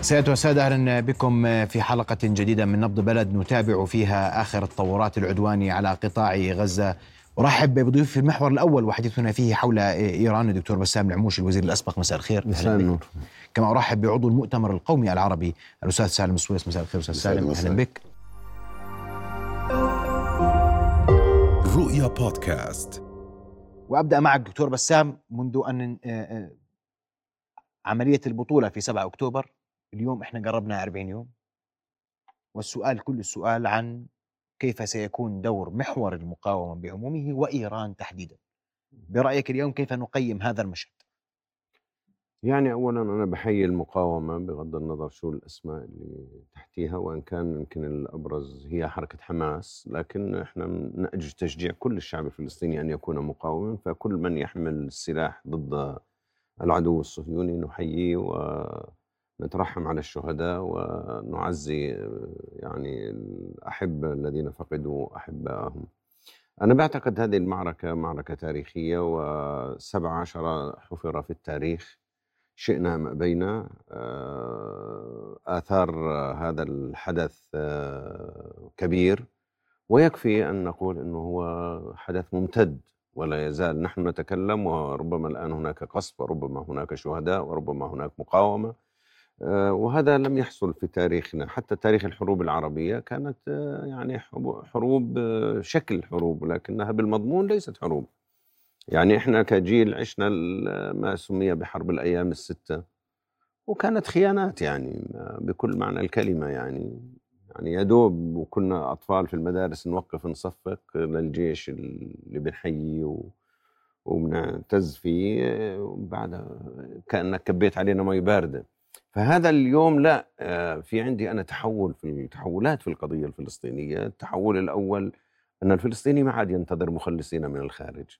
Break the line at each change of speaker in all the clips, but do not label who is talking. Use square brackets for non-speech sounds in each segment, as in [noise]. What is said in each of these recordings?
سيادة وسادة أهلا بكم في حلقة جديدة من نبض بلد نتابع فيها آخر التطورات العدوانية على قطاع غزة. أرحب بضيوف في المحور الأول وحديثنا فيه حول إيران الدكتور بسام العموش الوزير الأسبق. مساء الخير.
مساء النور.
كما أرحب بعضو المؤتمر القومي العربي الأستاذ سالم السويس. مساء الخير أستاذ سالم. أهلا بك.
رؤيا بودكاست.
وأبدأ معك دكتور بسام منذ أن عملية البطولة في 7 أكتوبر. اليوم إحنا قربنا 40 يوم. والسؤال كل السؤال عن كيف سيكون دور محور المقاومة بعمومه وإيران تحديدا. برأيك اليوم كيف نقيم هذا المشهد؟
يعني اولا أنا بحيي المقاومة بغض النظر شو الأسماء اللي تحتيها وإن كان يمكن الأبرز هي حركة حماس لكن إحنا نأجج تشجيع كل الشعب الفلسطيني أن يكون مقاوما فكل من يحمل السلاح ضد العدو الصهيوني نحييه ونترحم على الشهداء ونعزي يعني الأحبة الذين فقدوا أحبائهم أنا بعتقد هذه المعركة معركة تاريخية وسبع عشر حفر في التاريخ شئنا أم أبينا آثار هذا الحدث كبير. ويكفي أن نقول أنه هو حدث ممتد ولا يزال. نحن نتكلم وربما الآن هناك قصف وربما هناك شهداء وربما هناك مقاومة. وهذا لم يحصل في تاريخنا. حتى تاريخ الحروب العربية كانت يعني حروب شكل حروب لكنها بالمضمون ليست حروب. يعني إحنا كجيل عشنا ما سمي بحرب الأيام الستة. وكانت خيانات يعني بكل معنى الكلمة يعني. يعني يا دوب وكنا أطفال في المدارس نوقف نصفق للجيش اللي بنحييه وبنعتز فيه وبعدها كأنك كبيت علينا مي باردة. فهذا اليوم لا في عندي أنا تحول في التحولات في القضية الفلسطينية. التحول الأول أن الفلسطيني ما عاد ينتظر مخلصين من الخارج.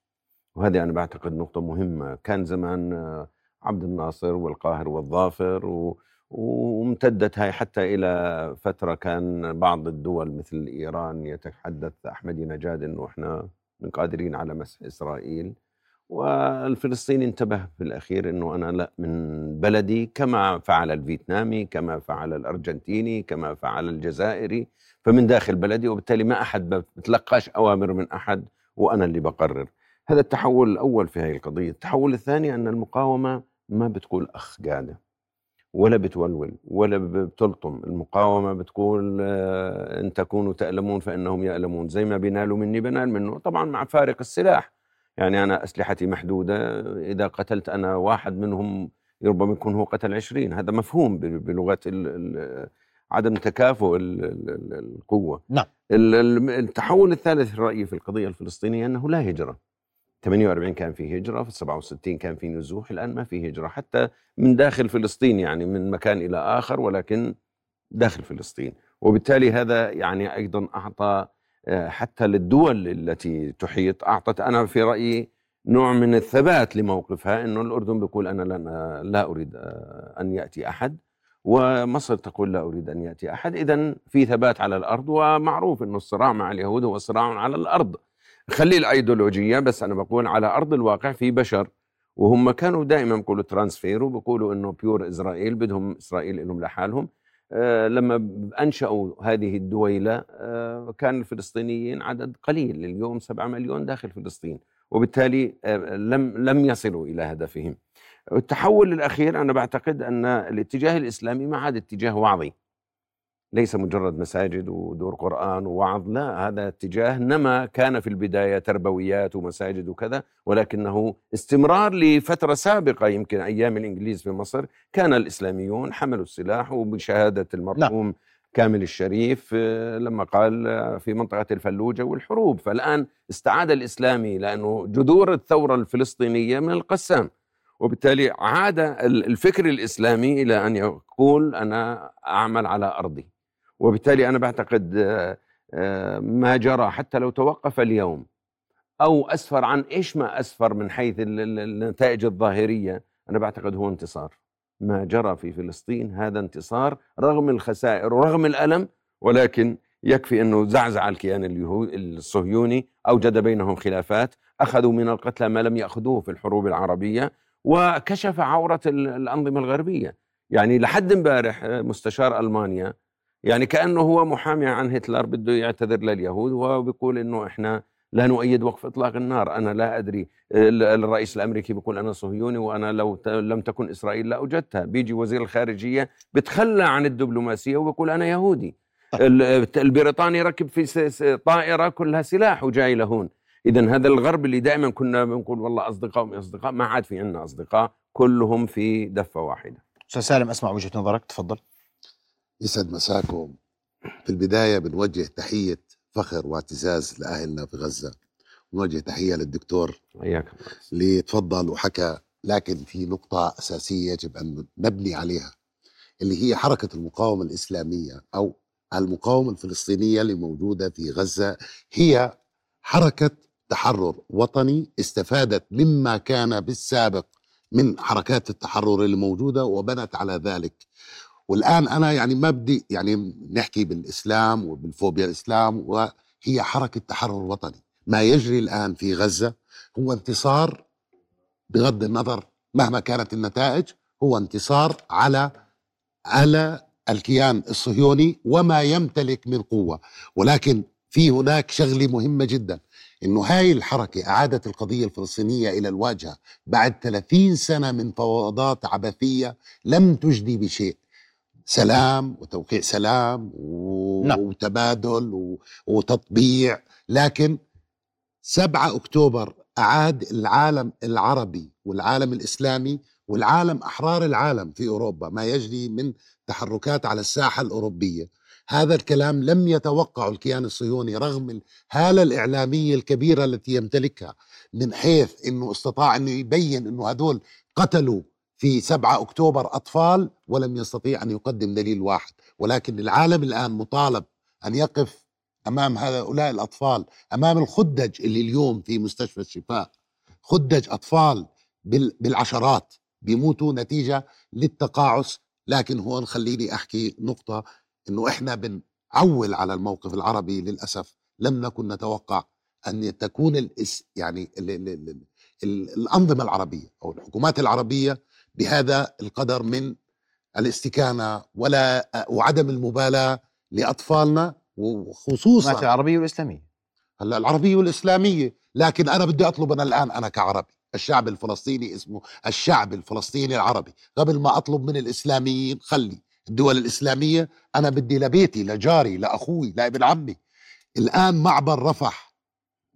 وهذه أنا بعتقد نقطة مهمة. كان زمان عبد الناصر والقاهر والظافر و وامتدت هاي حتى إلى فترة كان بعض الدول مثل إيران يتحدث أحمدي نجاد إنه إحنا قادرين على مسح إسرائيل. والفلسطيني انتبه في الأخير إنه أنا لا من بلدي كما فعل الفيتنامي كما فعل الأرجنتيني كما فعل الجزائري فمن داخل بلدي وبالتالي ما أحد بتلقاش أوامر من أحد وأنا اللي بقرر. هذا التحول الأول في هذه القضية. التحول الثاني أن المقاومة ما بتقول أخ قاعدة ولا بتولول ولا بتلطم. المقاومة بتقول إن تكونوا تألمون فإنهم يألمون. زي ما بينالوا مني بنال منه. طبعا مع فارق السلاح. يعني أنا أسلحتي محدودة إذا قتلت أنا واحد منهم ربما يكون هو قتل عشرين. هذا مفهوم بلغة عدم تكافؤ القوة.
نعم.
التحول الثالث الرأيي في القضية الفلسطينية أنه لا هجرة. 48 كان في هجرة في 67 كان في نزوح الآن ما في هجرة. حتى من داخل فلسطين يعني من مكان إلى آخر ولكن داخل فلسطين. وبالتالي هذا يعني أيضا أعطى حتى للدول التي تحيط. أعطت أنا في رأيي نوع من الثبات لموقفها أنه الأردن بيقول أنا لا أريد أن يأتي أحد ومصر تقول لا أريد أن يأتي أحد. إذا في ثبات على الأرض ومعروف أنه الصراع مع اليهود هو صراع على الأرض. خلي الأيديولوجية بس أنا بقول على أرض الواقع في بشر. وهم كانوا دائما بيقولوا transfer وبيقولوا إنه pure اسرائيل بدهم إسرائيل لهم لحالهم. آه لما أنشأوا هذه الدويله آه كان الفلسطينيين عدد قليل اليوم 7 مليون داخل فلسطين وبالتالي آه لم لم يصلوا إلى هدفهم. التحول الأخير أنا بعتقد أن الاتجاه الإسلامي ما عاد اتجاه وعظي ليس مجرد مساجد ودور قرآن ووعظ لا هذا اتجاه نما كان في البداية تربويات ومساجد وكذا ولكنه استمرار لفترة سابقة يمكن أيام الإنجليز في مصر كان الإسلاميون حملوا السلاح وبشهادة المرحوم نعم. كامل الشريف لما قال في منطقة الفلوجة والحروب. فالآن استعاد الإسلامي لأنه جذور الثورة الفلسطينية من القسام. وبالتالي عاد الفكر الإسلامي إلى أن يقول أنا أعمل على أرضي. وبالتالي أنا بعتقد ما جرى حتى لو توقف اليوم أو أسفر عن إيش ما أسفر من حيث النتائج الظاهرية أنا بعتقد هو انتصار. ما جرى في فلسطين هذا انتصار رغم الخسائر ورغم الألم ولكن يكفي أنه زعزع الكيان الصهيوني أوجد بينهم خلافات أخذوا من القتلى ما لم يأخذوه في الحروب العربية وكشف عورة الأنظمة الغربية. يعني لحد امبارح آه، مستشار ألمانيا يعني كأنه هو محامي عن هتلر بده يعتذر لليهود وهو بيقول إنه إحنا لا نؤيد وقف إطلاق النار، أنا لا أدري ال- الرئيس الأمريكي بيقول أنا صهيوني وأنا لو لم تكن إسرائيل لاوجدتها، بيجي وزير الخارجية بتخلى عن الدبلوماسية وبيقول أنا يهودي. ال- البريطاني ركب في طائرة كلها سلاح وجاي لهون، اذا هذا الغرب اللي دائما كنا بنقول والله أصدقاء أصدقاء ما عاد في عندنا أصدقاء، كلهم في دفة واحدة.
أستاذ سالم أسمع وجهة نظرك تفضل.
يسعد مساكم. في البداية بنوجه تحية فخر واعتزاز لأهلنا في غزة. ونوجه تحية للدكتور.
حياك.
اللي تفضل وحكى لكن في نقطة أساسية يجب أن نبني عليها اللي هي حركة المقاومة الإسلامية أو المقاومة الفلسطينية اللي موجودة في غزة هي حركة تحرر وطني استفادت مما كان بالسابق من حركات التحرر اللي موجودة وبنت على ذلك. والآن أنا يعني ما بدي يعني نحكي بالإسلام وبالفوبيا الإسلام وهي حركة تحرر وطني. ما يجري الآن في غزة هو انتصار بغض النظر مهما كانت النتائج هو انتصار على على الكيان الصهيوني وما يمتلك من قوة. ولكن في هناك شغلة مهمة جدا. إنه هاي الحركة أعادت القضية الفلسطينية إلى الواجهة. بعد 30 سنة من فوضات عبثية لم تجدي بشيء. سلام وتوقيع سلام و...
نعم.
وتبادل و... وتطبيع لكن 7 أكتوبر أعاد العالم العربي والعالم الإسلامي والعالم أحرار العالم في أوروبا ما يجري من تحركات على الساحة الأوروبية هذا الكلام لم يتوقعه الكيان الصهيوني رغم الهالة الإعلامية الكبيرة التي يمتلكها من حيث إنه استطاع إنه يبين إنه هذول قتلوا في 7 أكتوبر أطفال ولم يستطيع أن يقدم دليل واحد. ولكن العالم الآن مطالب أن يقف أمام هؤلاء الأطفال أمام الخدج اللي اليوم في مستشفى الشفاء. خدج أطفال بال- بالعشرات بيموتوا نتيجة للتقاعس. لكن هون خليني أحكي نقطة إنه إحنا بنعول على الموقف العربي للأسف. لم نكن نتوقع أن تكون الإس يعني ال ال ال ال الأنظمة العربية أو الحكومات العربية بهذا القدر من الاستكانة ولا وعدم المبالاة لأطفالنا وخصوصا
العربية والإسلامية.
هلا العربية والإسلامية. لكن أنا بدي أطلب أنا الآن أنا كعربي الشعب الفلسطيني اسمه الشعب الفلسطيني العربي. قبل ما أطلب من الإسلاميين خلي الدول الإسلامية أنا بدي لبيتي لجاري لأخوي لابن عمي. الآن معبر رفح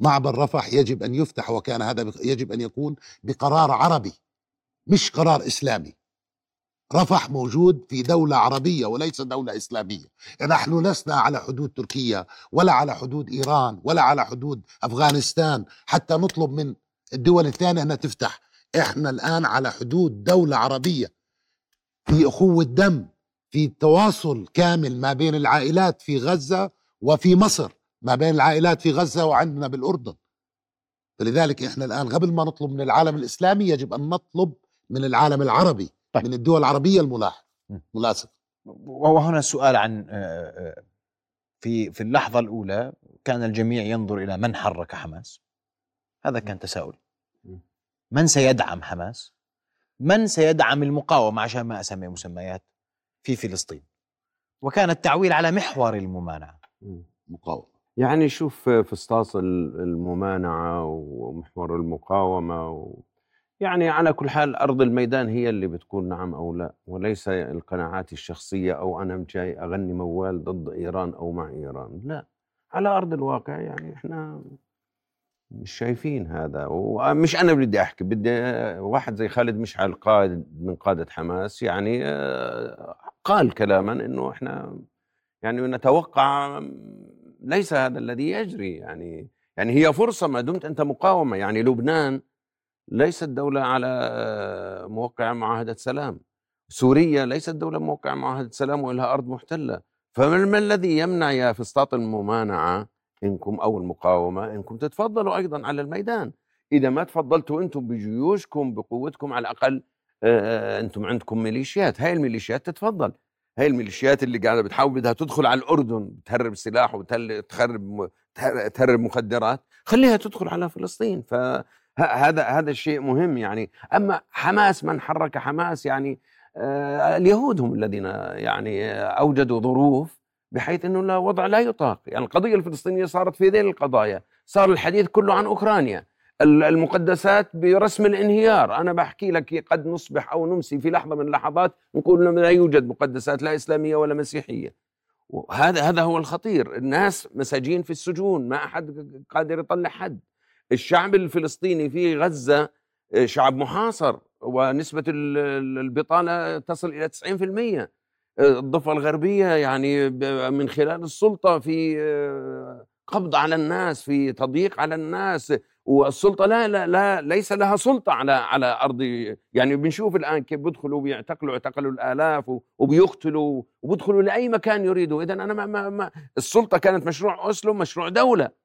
معبر رفح يجب أن يفتح وكان هذا يجب أن يكون بقرار عربي. مش قرار إسلامي. رفح موجود في دولة عربية وليس دولة إسلامية. نحن لسنا على حدود تركيا ولا على حدود إيران ولا على حدود أفغانستان. حتى نطلب من الدول الثانية أنها تفتح. إحنا الآن على حدود دولة عربية. في أخوة دم في تواصل كامل ما بين العائلات في غزة وفي مصر. ما بين العائلات في غزة وعندنا بالأردن. فلذلك إحنا الآن قبل ما نطلب من العالم الإسلامي يجب أن نطلب من العالم العربي
طيب.
من الدول العربية الملاحق
م.
ملاصق.
وهنا السؤال عن آه، آه، في في اللحظة الأولى كان الجميع ينظر إلى من حرك حماس؟ هذا كان تساؤل. من سيدعم حماس؟ من سيدعم المقاومة؟ عشان ما أسمي مسميات في فلسطين. وكان التعويل على محور الممانعة.
مقاومة.
يعني شوف فسطاس ال- الممانعة ومحور المقاومة و... يعني على كل حال أرض الميدان هي اللي بتكون نعم أو لا وليس القناعات الشخصية أو أنا جاي أغني موال ضد إيران أو مع إيران لا. على أرض الواقع يعني إحنا مش شايفين هذا ومش أنا بدي أحكي بدي واحد زي خالد مشعل قائد من قادة حماس يعني آه، قال كلاما إنه إحنا يعني نتوقع ليس هذا الذي يجري يعني يعني هي فرصة ما دمت أنت مقاومة يعني لبنان ليست دولة على آه، موقع معاهدة سلام. سوريا ليست دولة موقع معاهدة سلام وإلها أرض محتلة. فما ما الذي يمنع يا فسطاط الممانعة إنكم أو المقاومة إنكم تتفضلوا أيضا على الميدان؟ إذا ما تفضلتوا أنتم بجيوشكم بقوتكم على الأقل آه، أنتم عندكم ميليشيات. هاي الميليشيات تتفضل. هاي الميليشيات اللي قاعدة بتحاول بدها تدخل على الأردن بتهرب سلاح وتخرب تهرب مخدرات. خليها تدخل على فلسطين. فهذا هذا الشيء مهم يعني. أما حماس من حرك حماس يعني آه، اليهود هم الذين يعني أوجدوا ظروف بحيث إنه لا وضع لا يطاق، يعني القضية الفلسطينية صارت في ذيل القضايا، صار الحديث كله عن أوكرانيا، ال- المقدسات برسم الانهيار، أنا بحكي لك قد نصبح أو نمسي في لحظة من اللحظات نقول لا يوجد مقدسات لا إسلامية ولا مسيحية. وهذا هذا هو الخطير، الناس مساجين في السجون، ما أحد قادر يطلع حد. الشعب الفلسطيني في غزة آه، شعب محاصر ونسبة ال- ال- البطاله تصل إلى 90%. الضفة الغربية يعني من خلال السلطة في آه، قبض على الناس في تضييق على الناس. والسلطة لا لا لا ليس لها سلطة على على أرض يعني بنشوف الآن كيف بيدخلوا بيعتقلوا اعتقلوا الآلاف وبيقتلوا وبيدخلوا لأي مكان يريدوا. إذا أنا ما ما ما السلطة كانت مشروع أوسلو مشروع دولة.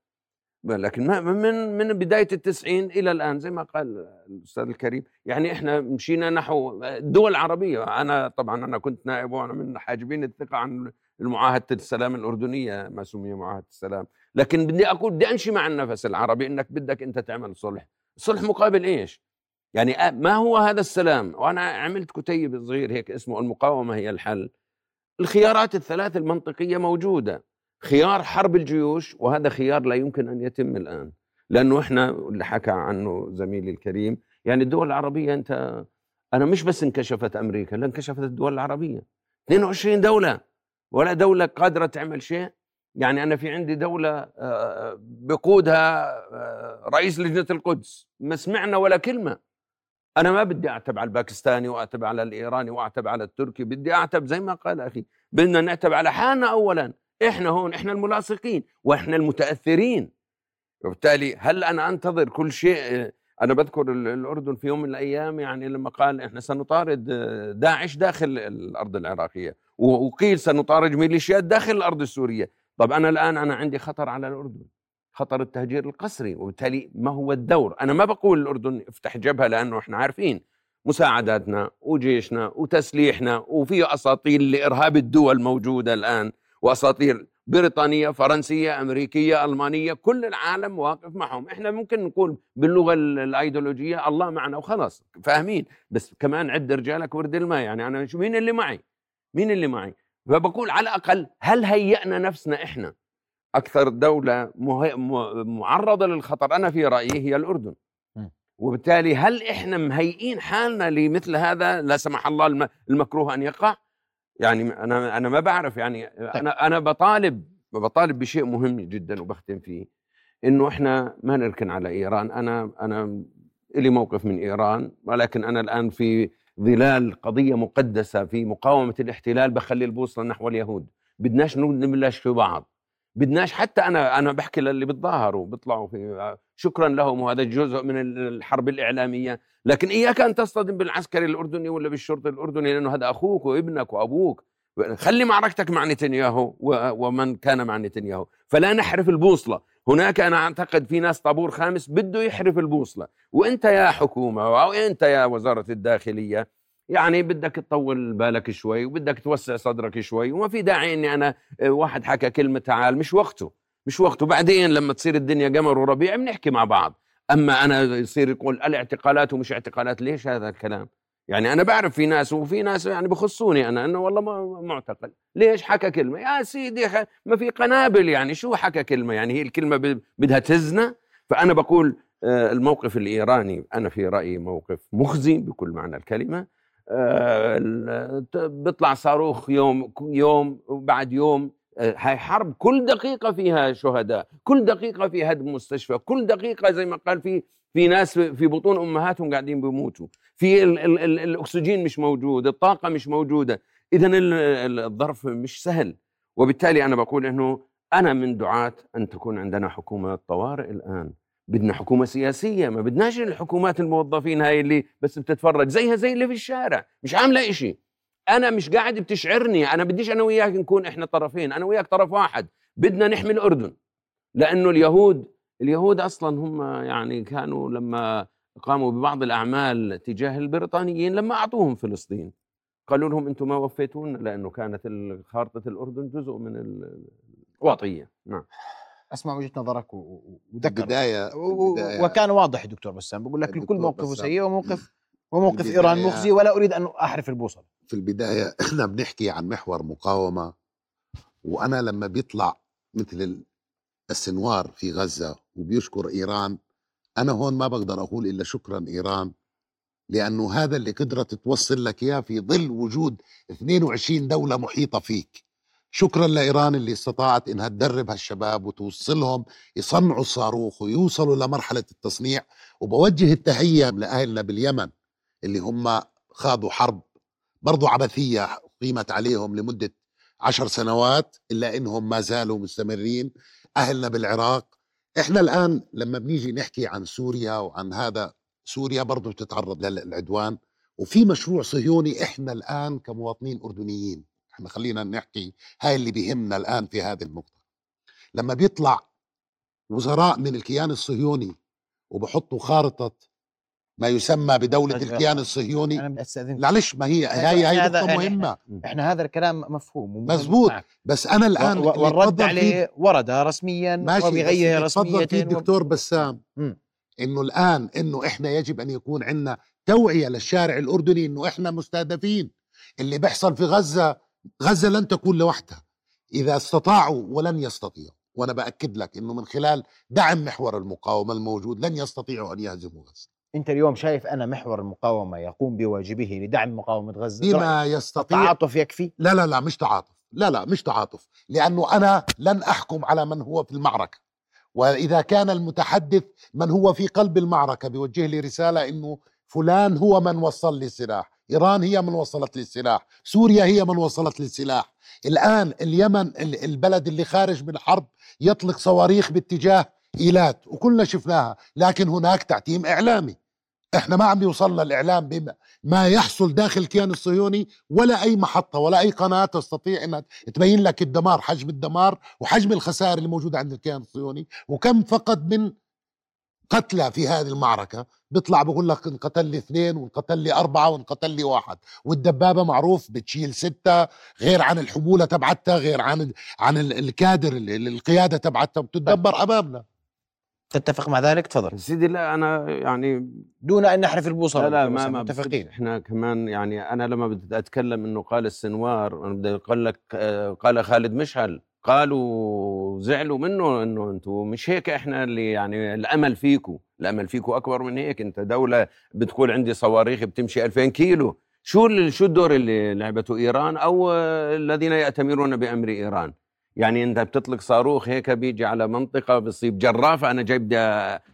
لكن ما من من بداية التسعين إلى الآن زي ما قال الأستاذ الكريم يعني إحنا مشينا نحو الدول العربية أنا طبعا أنا كنت نائب وأنا من حاجبين الثقة عن المعاهدة السلام الأردنية ما سمي معاهدة السلام. لكن بدي أقول بدي أمشي مع النفس العربي إنك بدك أنت تعمل صلح. صلح مقابل إيش؟ يعني أ- ما هو هذا السلام؟ وأنا عملت كتيب صغير هيك اسمه المقاومة هي الحل. الخيارات الثلاث المنطقية موجودة. خيار حرب الجيوش وهذا خيار لا يمكن أن يتم الآن لأنه إحنا اللي حكى عنه زميلي الكريم يعني الدول العربية أنت أنا مش بس انكشفت أمريكا لا انكشفت الدول العربية. 22 دولة ولا دولة قادرة تعمل شيء. يعني أنا في عندي دولة آه، بقودها آه، رئيس لجنة القدس. ما سمعنا ولا كلمة. أنا ما بدي أعتب على الباكستاني وأعتب على الإيراني وأعتب على التركي بدي أعتب زي ما قال أخي. بدنا نعتب على حالنا اولا. إحنا هون إحنا الملاصقين وإحنا المتأثرين. وبالتالي هل أنا أنتظر كل شيء؟ أنا بذكر ال- الأردن في يوم من الأيام يعني لما قال إحنا سنطارد داعش داخل الأرض العراقية وقيل سنطارد ميليشيات داخل الأرض السورية. طب أنا الآن أنا عندي خطر على الأردن خطر التهجير القسري وبالتالي ما هو الدور؟ أنا ما بقول الأردن افتح جبهة لأنه إحنا عارفين مساعداتنا وجيشنا وتسليحنا وفي أساطيل لإرهاب الدول موجودة الآن. وأساطير بريطانية فرنسية أمريكية ألمانية كل العالم واقف معهم. إحنا ممكن نقول باللغة ال- الأيديولوجية الله معنا وخلاص فاهمين. بس كمان عد رجالك ورد الماء. يعني أنا شو مين اللي معي؟ مين اللي معي؟ فبقول على الأقل هل هيئنا نفسنا إحنا؟ أكثر دولة مه... معرضة للخطر أنا في رأيي هي
الأردن.
وبالتالي هل إحنا مهيئين حالنا لمثل هذا؟ لا سمح الله الم... المكروه أن يقع. يعني أنا أنا ما بعرف يعني أنا أنا بطالب بطالب بشيء مهم جدا وبختم فيه إنه إحنا ما نركن على إيران. أنا أنا لي موقف من إيران ولكن أنا الآن في ظلال قضية مقدسة في مقاومة الاحتلال بخلي البوصلة نحو اليهود. بدناش نبلش في بعض. بدناش حتى أنا أنا بحكي للي بتظاهروا بيطلعوا في شكرا لهم وهذا جزء من الحرب الإعلامية. لكن إياك أن تصطدم بالعسكري الأردني ولا بالشرطي الأردني لأنه هذا أخوك وابنك وأبوك. خلي معركتك مع نتنياهو ومن كان مع نتنياهو. فلا نحرف البوصلة. هناك أنا أعتقد في ناس طابور خامس بده يحرف البوصلة. وأنت يا حكومة وانت يا وزارة الداخلية يعني بدك تطول بالك شوي وبدك توسع صدرك شوي. وما في داعي إني أنا آه، واحد حكى كلمة تعال مش وقته. مش وقته بعدين لما تصير الدنيا قمر وربيع بنحكي مع بعض. أما أنا يصير يقول الاعتقالات ومش اعتقالات ليش هذا الكلام؟ يعني أنا بعرف في ناس وفي ناس يعني بخصوني أنا أنه والله ما معتقل. ليش حكى كلمة؟ يا سيدي ما في قنابل يعني شو حكى كلمة؟ يعني هي الكلمة بدها تزنى فأنا بقول آه، الموقف الإيراني أنا في رأيي موقف مخزي بكل معنى الكلمة. آه، بيطلع صاروخ يوم يوم وبعد يوم هاي حرب كل دقيقة فيها شهداء كل دقيقة في هدم مستشفى كل دقيقة زي ما قال في في ناس في بطون أمهاتهم قاعدين بيموتوا. في ال ال ال الأكسجين مش موجود الطاقة مش موجودة. إذا الظرف مش سهل. وبالتالي أنا بقول إنه أنا من دعاة أن تكون عندنا حكومة طوارئ الآن. بدنا حكومة سياسية ما بدناش الحكومات الموظفين هاي اللي بس بتتفرج زيها زي اللي في الشارع مش عاملة إشي. أنا مش قاعد بتشعرني أنا بديش أنا وياك نكون إحنا طرفين أنا وياك طرف واحد بدنا نحمي الأردن. لأنه اليهود اليهود أصلا هم يعني كانوا لما قاموا ببعض الأعمال تجاه البريطانيين لما أعطوهم فلسطين. قالوا لهم أنتم ما وفيتونا لأنه كانت ال- خارطة الأردن جزء من ال- الوطية نعم.
أسمع وجهة نظرك وذكر.
بداية
و- و-
بداية
وكان واضح دكتور بسام بقول لك
الدكتور
لكل موقف
بسام.
سيء وموقف وموقف إيران مخزي ولا أريد أن أحرف البوصلة.
في البداية [laughs] إحنا بنحكي عن محور مقاومة وأنا لما بيطلع مثل ال- السنوار في غزة وبيشكر إيران أنا هون ما بقدر أقول إلا شكرا إيران لأنه هذا اللي قدرت توصل لك إياه في ظل وجود 22 دولة محيطة فيك. شكرا لإيران اللي استطاعت إنها تدرب هالشباب وتوصلهم يصنعوا الصاروخ ويوصلوا لمرحلة التصنيع. وبوجه التحية لأهلنا باليمن. اللي هم خاضوا حرب برضو عبثية قيمت عليهم لمدة عشر سنوات إلا إنهم ما زالوا مستمرين. أهلنا بالعراق. إحنا الآن لما بنيجي نحكي عن سوريا وعن هذا سوريا برضو بتتعرض للعدوان. وفي مشروع صهيوني إحنا الآن كمواطنين أردنيين. إحنا خلينا نحكي هاي اللي بيهمنا الآن في هذه النقطة. لما بيطلع وزراء من الكيان الصهيوني وبحطوا خارطة ما يسمى بدولة الكيان الصهيوني.
استاذن
معلش ما هي هاي هاي
هذا
نقطة
يعني
مهمة.
إحنا هذا الكلام مفهوم
مزبوط. بس أنا الآن
و- والرد عليه ورد رسميا
ماشي
وبغير
اللي اتفضل فيه الدكتور بسام. إنه الآن إنه إحنا يجب أن يكون عندنا توعية للشارع الأردني إنه إحنا مستهدفين. اللي بيحصل في غزة غزة لن تكون لوحدها. إذا استطاعوا ولن يستطيعوا. وأنا بأكد لك إنه من خلال دعم محور المقاومة الموجود لن يستطيعوا أن يهزموا غزة.
أنت اليوم شايف أنا محور المقاومة يقوم بواجبه لدعم مقاومة غزة؟
بما يستطيع
التعاطف يكفي؟
لا لا لا مش تعاطف. لا لا مش تعاطف لأنه أنا لن أحكم على من هو في المعركة. وإذا كان المتحدث من هو في قلب المعركة بيوجه لي رسالة إنه فلان هو من وصل لي السلاح إيران هي من وصلت لي السلاح سوريا هي من وصلت لي السلاح. الآن اليمن ال- البلد اللي خارج من حرب يطلق صواريخ باتجاه إيلات وكلنا شفناها لكن هناك تعتيم إعلامي. إحنا ما عم بيوصلنا الإعلام بما ما يحصل داخل الكيان الصهيوني ولا أي محطة ولا أي قناة تستطيع إنها تبين لك الدمار حجم الدمار وحجم الخسائر اللي موجودة عند الكيان الصهيوني وكم فقد من قتلى في هذه المعركة. بيطلع بقول لك انقتل لي اثنين وانقتل لي أربعة وانقتل لي واحد. والدبابة معروف بتشيل ستة غير عن الحمولة تبعتها غير عن عن ال- الكادر ال- ال- القيادة تبعتها بتدبر أمامنا.
تتفق مع ذلك؟ تفضل.
سيدي لا أنا يعني
دون أن نحرف البوصلة.
لا لا ما ما
متفقين.
إحنا كمان يعني أنا لما بدي أتكلم إنه قال السنوار أنا بدي أقول لك آه، قال خالد مشعل قالوا زعلوا منه إنه أنتم مش هيك إحنا اللي يعني الأمل فيكم الأمل فيكم أكبر من هيك. أنت دولة بتقول عندي صواريخ بتمشي 2000 كيلو. شو شو الدور اللي لعبته إيران أو الذين يأتمرون بأمر إيران؟ يعني انت بتطلق صاروخ هيك بيجي على منطقة بصيب جرافه أنا جاي بدي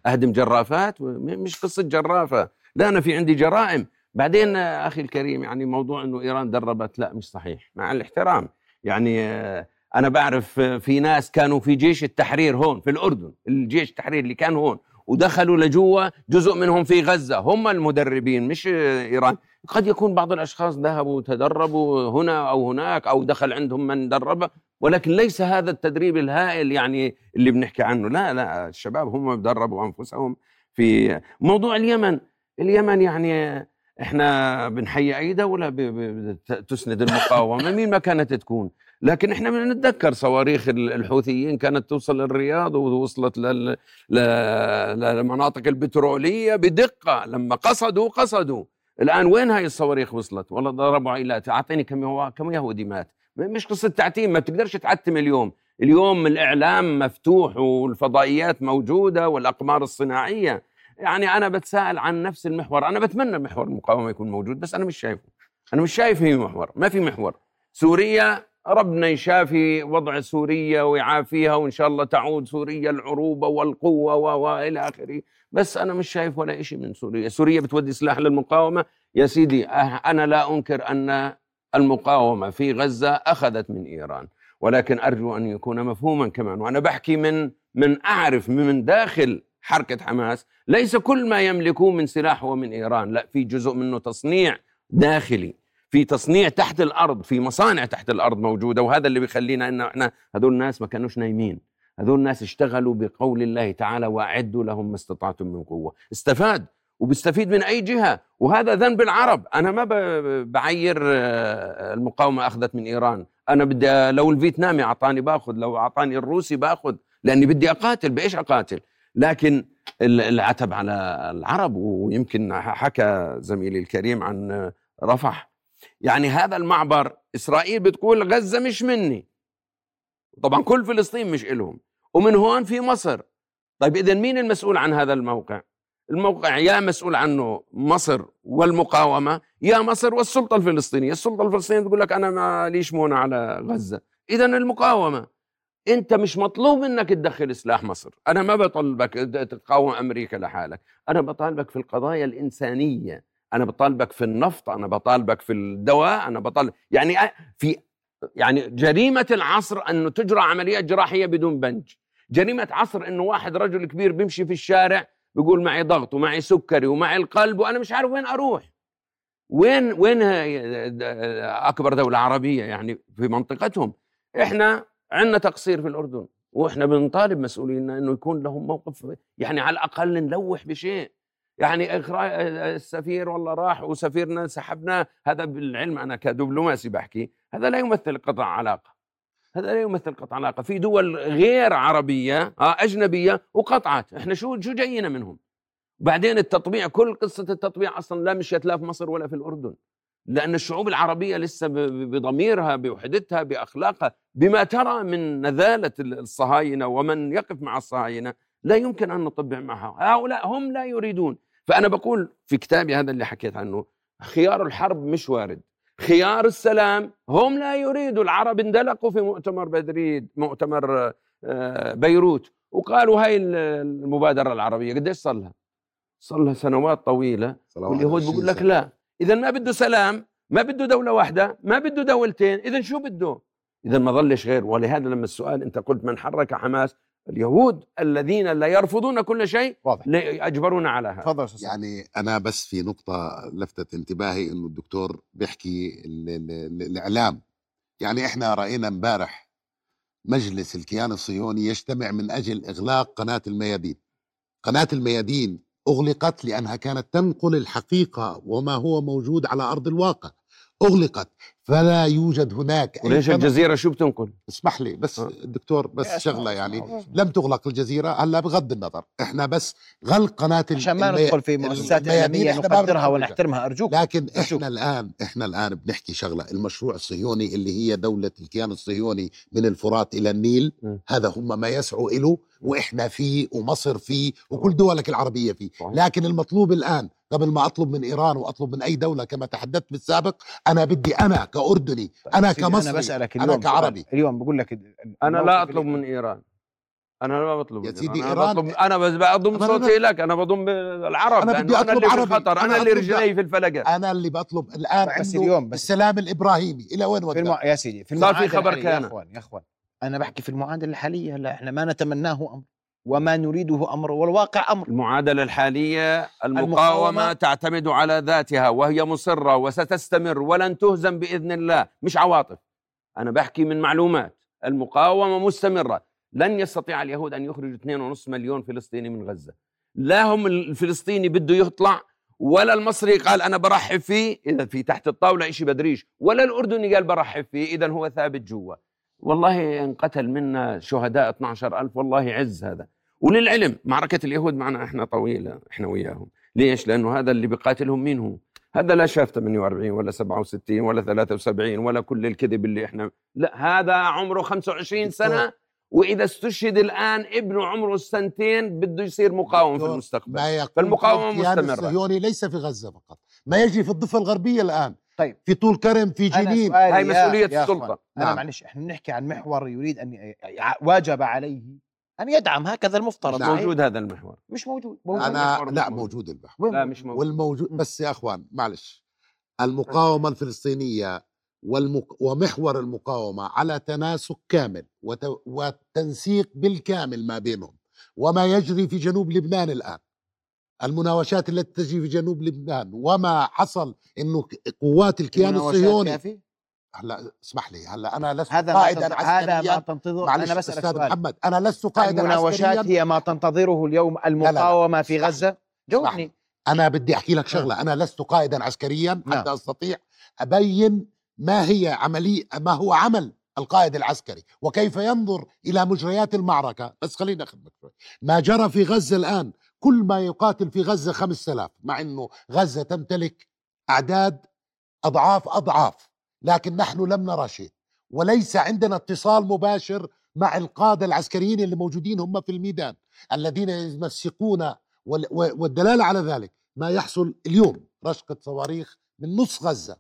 أهدم جرافات مش قصة جرافة لا أنا في عندي جرائم. بعدين أخي الكريم يعني موضوع إنه إيران دربت لا مش صحيح مع الاحترام. يعني أنا بعرف في ناس كانوا في جيش التحرير هون في الأردن الجيش التحرير اللي كان هون ودخلوا لجوا جزء منهم في غزة. هم المدربين مش إيران. قد يكون بعض الأشخاص ذهبوا تدربوا هنا أو هناك أو دخل عندهم من دربه ولكن ليس هذا التدريب الهائل يعني اللي بنحكي عنه. لا لا الشباب هم دربوا أنفسهم في موضوع اليمن. اليمن يعني إحنا بنحيي أي دولة تسند المقاومة مين ما كانت تكون. لكن إحنا بنتذكر صواريخ ال- الحوثيين كانت توصل للرياض ووصلت للمناطق البترولية بدقة. لما قصدوا قصدوا. الآن وين هاي الصواريخ وصلت؟ والله ضربوا عائلات أعطيني كم كم يهودي مات. مش قصة تعتيم ما بتقدرش تعتم اليوم. اليوم الإعلام مفتوح والفضائيات موجودة والأقمار الصناعية. يعني أنا بتساءل عن نفس المحور. أنا بتمنى محور المقاومه يكون موجود بس أنا مش شايفه. أنا مش شايف في محور ما في محور. سوريا ربنا يشافي وضع سوريا ويعافيها وإن شاء الله تعود سوريا العروبة والقوة والى آخره. بس أنا مش شايف ولا شيء من سوريا. سوريا بتودي سلاح للمقاومة. يا سيدي أه- أنا لا أنكر أن المقاومة في غزة أخذت من إيران. ولكن أرجو أن يكون مفهوما كمان وأنا بحكي من من أعرف من داخل حركة حماس. ليس كل ما يملكوه من سلاح هو من إيران لا في جزء منه تصنيع داخلي في تصنيع تحت الأرض في مصانع تحت الأرض موجودة. وهذا اللي بيخلينا إن إحنا هذول الناس ما كانوش نايمين. هذول الناس اشتغلوا بقول الله تعالى وأعدوا لهم ما استطعتم من قوة. استفاد وبيستفيد من أي جهة. وهذا ذنب العرب. أنا ما بعير آه، المقاومة أخذت من إيران. أنا بدي لو الفيتنامي أعطاني باخذ لو أعطاني الروسي باخذ لأني بدي أقاتل. بإيش أقاتل؟ لكن ال- العتب على العرب. ويمكن حكى زميلي الكريم عن رفح. يعني هذا المعبر إسرائيل بتقول غزة مش مني. طبعا كل فلسطين مش إلهم. ومن هون في مصر. طيب اذا مين المسؤول عن هذا الموقع؟ الموقع يا مسؤول عنه مصر والمقاومة يا مصر والسلطة الفلسطينية. السلطة الفلسطينية تقول لك أنا ما ليش مونة على غزة. اذا المقاومة أنت مش مطلوب منك تدخل سلاح مصر. أنا ما بطالبك تقاوم أمريكا لحالك. أنا بطالبك في القضايا الإنسانية. أنا بطالبك في النفط أنا بطالبك في الدواء أنا بطالب يعني في يعني جريمة العصر أنه تجرى عمليات جراحية بدون بنج. جريمة عصر أنه واحد رجل كبير بيمشي في الشارع بيقول معي ضغط ومعي سكري ومعي القلب وأنا مش عارف وين أروح. وين وين أكبر دولة عربية يعني في منطقتهم؟ إحنا عندنا تقصير في الأردن وإحنا بنطالب مسؤولينا إنه يكون لهم موقف يعني على الأقل نلوح بشيء. يعني السفير والله راح وسفيرنا سحبناه. هذا بالعلم أنا كدبلوماسي بحكي هذا لا يمثل قطع علاقة. هذا لا يمثل قطع علاقه في دول غير عربية آه أجنبية وقطعت. إحنا شو شو جايين منهم؟ بعدين التطبيع كل قصة التطبيع أصلا لا مشيت لا في مصر ولا في الأردن لأن الشعوب العربية لسه بضميرها بوحدتها بأخلاقها بما ترى من نذالة الصهاينة ومن يقف مع الصهاينة لا يمكن أن نطبع معها. هؤلاء هم لا يريدون. فأنا بقول في كتابي هذا اللي حكيت عنه خيار الحرب مش وارد. خيار السلام هم لا يريدوا العرب اندلقوا في مؤتمر بدريد مؤتمر آه، بيروت وقالوا هاي المبادرة العربية قديش صار لها؟ صار لها سنوات طويلة واليهود بيقول لك لا. اذا ما بده سلام ما بده دولة واحدة ما بده دولتين اذا شو بده؟ اذا ما ظلش غير. ولهذا لما السؤال أنت قلت من حرك حماس اليهود الذين لا يرفضون كل شيء
واضح.
اجبرونا على هذا.
تفضل أستاذ. يعني
يعني أنا بس في نقطة لفتت انتباهي إنه الدكتور بيحكي ال- ال- ال- الإعلام. يعني إحنا رأينا امبارح مجلس الكيان الصهيوني يجتمع من أجل إغلاق قناة الميادين. قناة الميادين أغلقت لأنها كانت تنقل الحقيقة وما هو موجود على أرض الواقع. أغلقت فلا يوجد هناك أي
وليش الجزيرة شو بتنقل؟
اسمح لي بس. الدكتور بس
شغلة
يعني لم تغلق الجزيرة هلا بغض النظر إحنا بس غلق قناة
عشان ما ندخل في مؤسسات
إعلامية
نقدرها. ونحترمها أرجوك
لكن. إحنا الآن إحنا الآن بنحكي شغلة المشروع الصهيوني اللي هي دولة الكيان الصهيوني من الفرات إلى النيل
م.
هذا هم ما يسعوا له وإحنا فيه ومصر فيه وكل دولك العربية فيه. لكن المطلوب الآن قبل ما أطلب من إيران وأطلب من أي دولة كما تحدثت بالسابق أنا بدي أنا كأردني أنا
سيدي،
كمصري
أنا بسألك
أنا
اليوم
كعربي.
سؤال. اليوم بقول لك أنا
لا أطلب من إيران أنا ما بطلب
يا
من
سيدي
أنا
إيران-
بطلب أنا بس بضم
أنا-
صوتي لك أنا بضم العرب
أنا
لأنه
بدي
أنا
أطلب
اللي في
عربي.
الخطر أنا
أنا
اللي رجلي في الفلقه
أنا اللي بطلب الآن
بس
عنده
اليوم بس
السلام الإبراهيمي إلى وين
في
وقت
المع... يا سيدي في
صار في
المعادلة
خبر كان.
يا أخوان يا أخوان أنا بحكي في المعادلة الحالية هلا إحنا ما نتمناه أمر وما نريده أمر والواقع أمر.
المعادلة الحالية المقاومة
المقاومة
تعتمد على ذاتها وهي مصرة وستستمر ولن تهزم بإذن الله. مش عواطف. أنا بحكي من معلومات. المقاومة مستمرة. لن يستطيع اليهود أن يخرجوا 2.5 مليون فلسطيني من غزة. لا هم الفلسطيني بده يطلع ولا المصري قال أنا برحب فيه. إذا في تحت الطاولة إشي بدريش. ولا الأردني قال برحب فيه. إذا هو ثابت جوا. والله إن قتل منا شهداء 12 ألف والله عز هذا. وللعلم معركة اليهود معنا إحنا طويلة إحنا وياهم ليش؟ لأنه هذا اللي بيقاتلهم مين هو؟ هذا لا شاف 48 ولا 67 ولا 73 ولا كل الكذب اللي إحنا لا هذا عمره 25 سنة وإذا استشهد الآن ابنه عمره سنتين بده يصير مقاوم في المستقبل فالمقاومة
الكيان
مستمرة.
الصهيوني ليس في غزة فقط ما يجري في الضفة الغربية الآن
طيب.
في طول كرم في
أنا
جنين
هاي
يا-
مسؤولية
يا
السلطة.
أخوان، أنا
نعم.
معلش إحنا بنحكي عن محور يريد ي- واجب عليه أن يدعم هكذا المفترض.
نعم.
موجود هذا المحور.
مش موجود, موجود.
أنا
المحور
لا موجود البحر
وين
لا مش موجود.
والموجود. بس يا إخوان معلش. المقاومة الفلسطينية والمق... ومحور المقاومة على تناسق كامل وت... وتنسيق بالكامل ما بينهم وما يجري في جنوب لبنان الآن. المناوشات التي تجري في جنوب لبنان وما حصل إنه قوات الكيان الصهيوني؟ هلأ اسمح لي هلأ أنا لست
هذا ما
قائدا
هذا ما
عسكريا.
تنتظر
معلش
أنا بسألك
أستاذ
سؤال.
محمد أنا لست قائدا
المناوشات هي ما تنتظره اليوم المقاومة في
اسمح
غزة؟ جاوبني.
أنا بدي أحكي لك شغلة أنا لست قائدا عسكريا
نعم.
حتى أستطيع أبين ما هي عمليه ما هو عمل القائد العسكري وكيف ينظر إلى مجريات المعركة. بس خلينا اخذك شوي. ما جرى في غزة الآن كل ما يقاتل في غزة 5000 مع أنه غزة تمتلك أعداد أضعاف أضعاف لكن نحن لم نرى شيء. وليس عندنا اتصال مباشر مع القادة العسكريين اللي موجودين هم في الميدان الذين يمسكون والدلالة على ذلك. ما يحصل اليوم رشقة صواريخ من نص غزة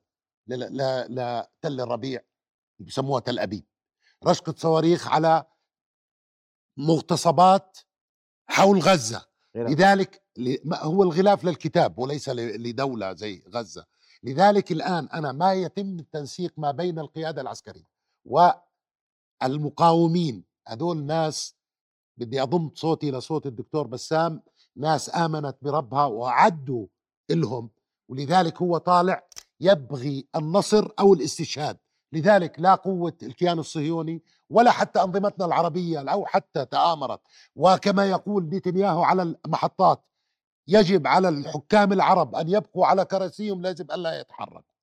لتل الربيع اللي بسموها تل أبيب. رشقة صواريخ على مغتصبات حول غزة. لذلك هو الغلاف للكتاب وليس لدولة زي غزة. لذلك الآن أنا ما يتم التنسيق ما بين القيادة العسكرية والمقاومين. هذول ناس بدي أضم صوتي لصوت الدكتور بسام ناس آمنت بربها وعدوا إلهم ولذلك هو طالع يبغي النصر أو الاستشهاد. لذلك لا قوة الكيان الصهيوني ولا حتى أنظمتنا العربية أو حتى تآمرت. وكما يقول نتنياهو على المحطات يجب على الحكام العرب أن يبقوا على كراسيهم لازم ألا يتحركوا.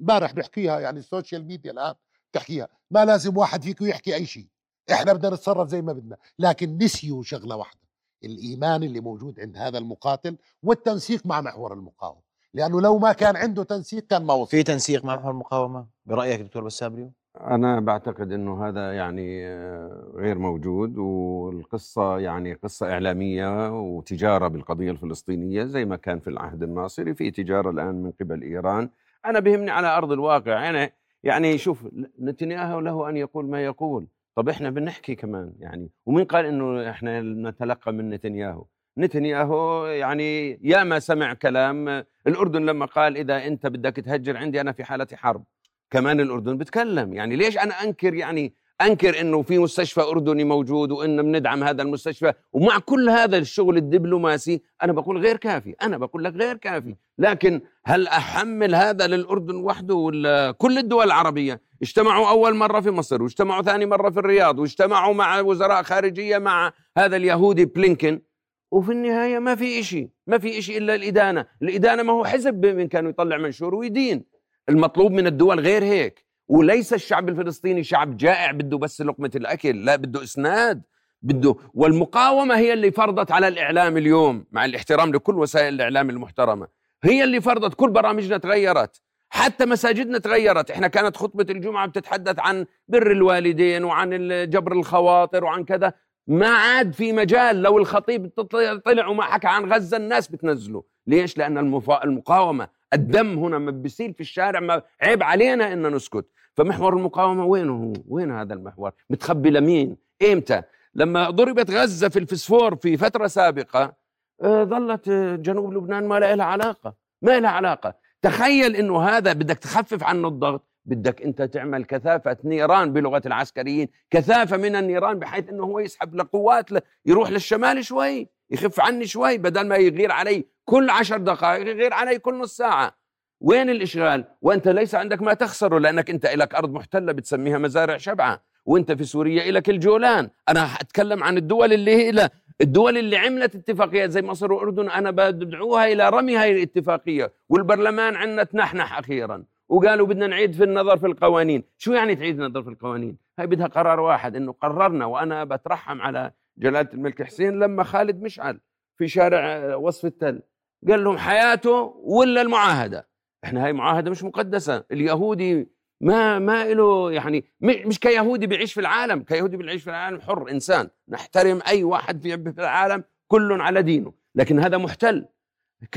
امبارح بيحكيها يعني ال social media الآن تحكيها. ما لازم واحد فيكم يحكي أي شيء. إحنا بدنا نتصرف زي ما بدنا. لكن نسيوا شغلة واحدة. الإيمان اللي موجود عند هذا المقاتل والتنسيق مع محور المقاومة. لأنه لو ما كان عنده تنسيق كان ما وصل.
في تنسيق مع محور المقاومة؟ برأيك دكتور بسام اليوم؟
أنا بعتقد أنه هذا يعني آه، غير موجود والقصة يعني قصة إعلامية وتجارة بالقضية الفلسطينية زي ما كان في العهد الناصري. في تجارة الآن من قبل إيران. أنا بهمني على أرض الواقع. أنا يعني شوف نتنياهو له أن يقول ما يقول. طب إحنا بنحكي كمان يعني. ومين قال أنه إحنا نتلقى من نتنياهو؟ نتنياهو يعني ياما سمع كلام. الأردن لما قال إذا أنت بدك تهجر عندي أنا في حالة حرب. كمان الأردن بتكلم. يعني ليش أنا أنكر يعني أنكر إنه في مستشفى أردني موجود وإن بندعم هذا المستشفى؟ ومع كل هذا الشغل الدبلوماسي أنا بقول غير كافي أنا بقول لك غير كافي. لكن هل أحمل هذا للأردن وحده ولا كل الدول العربية؟ اجتمعوا أول مرة في مصر واجتمعوا ثاني مرة في الرياض واجتمعوا مع وزراء خارجية مع هذا اليهودي بلينكن. وفي النهاية ما في شيء ما في شيء إلا الإدانة. الإدانة ما هو حزب من كانوا يطلع منشور ويدين. المطلوب من الدول غير هيك. وليس الشعب الفلسطيني شعب جائع بده بس لقمة الأكل لا بده إسناد بده والمقاومة هي اللي فرضت على الإعلام اليوم مع الاحترام لكل وسائل الإعلام المحترمة هي اللي فرضت كل برامجنا تغيرت حتى مساجدنا تغيرت. إحنا كانت خطبة الجمعة بتتحدث عن بر الوالدين وعن جبر الخواطر وعن كذا. ما عاد في مجال لو الخطيب طلع وما حكى عن غزة الناس بتنزله. ليش؟ لأن المفا- المقاومة الدم هنا ما بيصير في الشارع ما عيب علينا ان نسكت. فمحور المقاومة وينه هو؟ وين هذا المحور؟ متخبي لمين؟ إمتى؟ لما ضربت غزة في الفسفور في فترة سابقة آه، ظلت آه، جنوب لبنان ما لها علاقة. ما لها علاقة. تخيل إنه هذا بدك تخفف عنه الضغط بدك أنت تعمل كثافة نيران بلغة العسكريين كثافة من النيران بحيث إنه هو يسحب لقوات يروح للشمال شوي. يخف عني شوي بدل ما يغير علي كل عشر دقائق يغير علي كل نص ساعة. وين الإشغال؟ وأنت ليس عندك ما تخسره لأنك أنت لك أرض محتلة بتسميها مزارع شبعة. وأنت في سوريا لك الجولان. أنا أتكلم عن الدول اللي هي الدول اللي عملت اتفاقيات زي مصر والاردن أنا بدعوها إلى رمي هاي الاتفاقية. والبرلمان عندنا تنحنح أخيرا. وقالوا بدنا نعيد في النظر في القوانين. شو يعني تعيد النظر في القوانين؟ هاي بدها قرار واحد إنه قررنا وأنا بترحم على جلالة الملك حسين لما خالد مشعل في شارع آه، وصف التل قال لهم حياته ولا المعاهدة؟ إحنا هاي معاهدة مش مقدسة اليهودي ما ما له يعني مش كيهودي بيعيش في العالم كيهودي بيعيش في العالم حر إنسان. نحترم أي واحد في العالم كل على دينه لكن هذا محتل.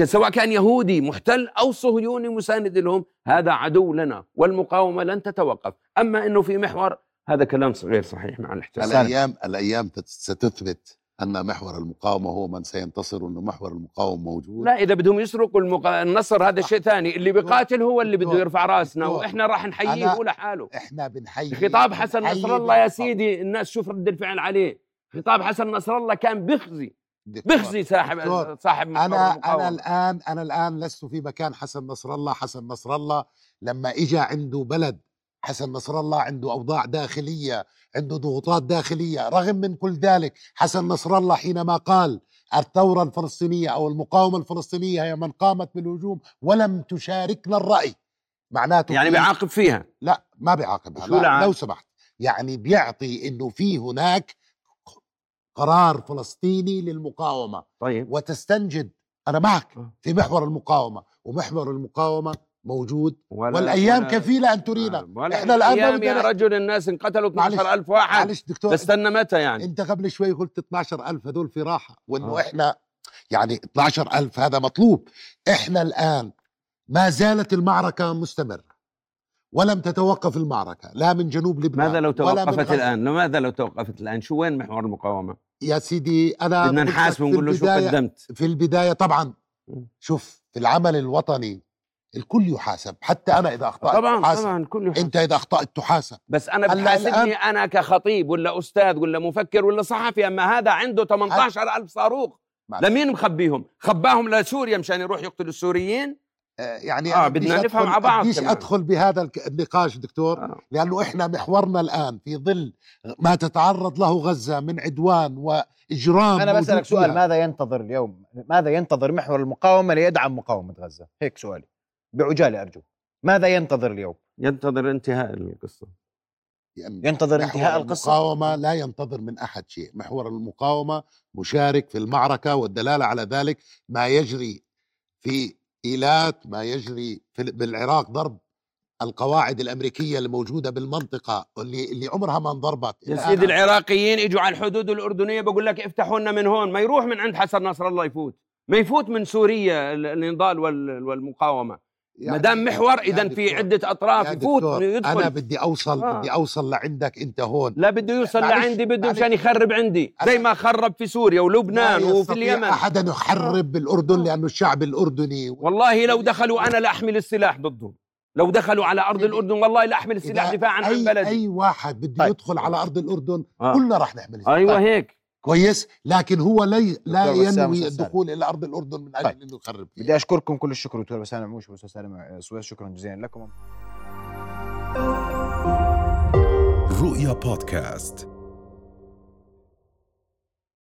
سواء كان يهودي محتل أو صهيوني مساند لهم هذا عدو لنا والمقاومة لن تتوقف. أما إنه في محور هذا كلام غير صحيح مع الاحترام.
الأيام الأيام ستثبت أن محور المقاومة هو من سينتصر وانه محور المقاومة موجود.
لا إذا بدهم يسرقوا المق... النصر هذا شيء ثاني. اللي بيقاتل هو اللي بده يرفع
رأسنا
وإحنا راح نحييه هو لحاله.
إحنا بنحيي
خطاب حسن نصر الله يا. سيدي الناس شوف رد الفعل عليه. خطاب حسن نصر الله كان بيخزي
دكتور،
بيخزي صاحب
دكتور،
صاحب
أنا
أنا.
الان أنا الآن لست في مكان حسن نصر الله. حسن نصر الله لما اجى عنده بلد حسن نصر الله عنده أوضاع داخلية عنده ضغوطات داخلية رغم من كل ذلك حسن نصر الله حينما قال الثورة الفلسطينية أو المقاومة الفلسطينية هي من قامت بالهجوم ولم تشاركنا الرأي. معناته
يعني
في-
بيعاقب فيها.
لا ما بيعاقبها لا؟ لو سمحت. يعني بيعطي إنه في هناك قرار فلسطيني للمقاومة.
طيب.
وتستنجد. أنا معك
آه.
في محور المقاومة ومحور المقاومة موجود
ولا
والأيام
ولا-
كفيلة أن ترينا
آه،
إحنا الآن ما
أيام يا رجل الناس انقتلوا
معلش،
12000 واحد
معلش دكتور
بستنى متى يعني
أنت قبل شوي قلت 12000 هذول في راحة وإنه
آه.
إحنا يعني 12000 هذا مطلوب إحنا الآن ما زالت المعركة مستمرة ولم تتوقف المعركة لا من جنوب لبنان
ماذا لو توقفت. الآن؟ ماذا لو توقفت الآن؟ شو وين محور المقاومة؟
يا سيدي أنا
بدنا نحاسب ونقول له شو قدمت؟
في البداية طبعا. شوف في العمل الوطني الكل يحاسب حتى أنا إذا أخطأت
طبعا
تحاسب.
طبعا كل يحاسب.
أنت إذا أخطأت تحاسب
بس
أنا
بتحاسبني أنا كخطيب ولا أستاذ ولا مفكر ولا صحفي أما هذا عنده 18000 صاروخ. لمين مخبيهم؟ خباهم لسوريا مشان يروح يقتل السوريين؟
آه، يعني
آه، بدنا نفهم مع بعض
بديش. أدخل بهذا النقاش دكتور
آه.
لأنه إحنا محورنا الآن في ظل ما تتعرض له غزة من عدوان
وإجرام
أنا
بسألك سؤال. ماذا ينتظر اليوم ماذا ينتظر محور المقاومة ليدعم مقاومة غزة هيك سؤالي بعجالة أرجو. ماذا ينتظر اليوم؟
ينتظر انتهاء القصة.
يعني
ينتظر انتهاء القصة؟
المقاومة لا ينتظر من أحد شيء. محور المقاومة مشارك في المعركة والدلالة على ذلك. ما يجري في إيلات ما يجري في بالعراق ضرب القواعد الأمريكية الموجودة بالمنطقة اللي, اللي عمرها ما انضربت.
يا سيدي العراقيين اجوا على الحدود الأردنية بقول لك افتحوا لنا من هون. ما يروح من عند حسن نصر الله يفوت. ما يفوت من سوريا ال- النضال وال- والمقاومة.
يعني
ما دام محور إذا في عدة
أطراف
يفوت يدخل
بدي أوصل
آه.
بدي أوصل لعندك أنت هون
لا بده يوصل
معلش،
لعندي بده. مشان يخرب عندي زي ما خرب في سوريا ولبنان وفي اليمن
أحد أن يحرب بالأردن لأنه الشعب الأردني
والله لو دخلوا أنا لاحمل السلاح ضدهم لو دخلوا على
أرض
الأردن والله لاحمل السلاح دفاعا عن بلدي
أي واحد بده
طيب.
يدخل على أرض الأردن
آه.
كلنا رح نحمل السلاح.
أيوه هيك
كويس لكن هو لي لا
بسام
ينوي. الدخول إلى أرض الأردن من أجل
طيب.
إنه يخرب فيها
بدي أشكركم كل الشكر دكتور بسام عموش واستاذ سالم سويس شكرا جزيلا لكم
رؤيا بودكاست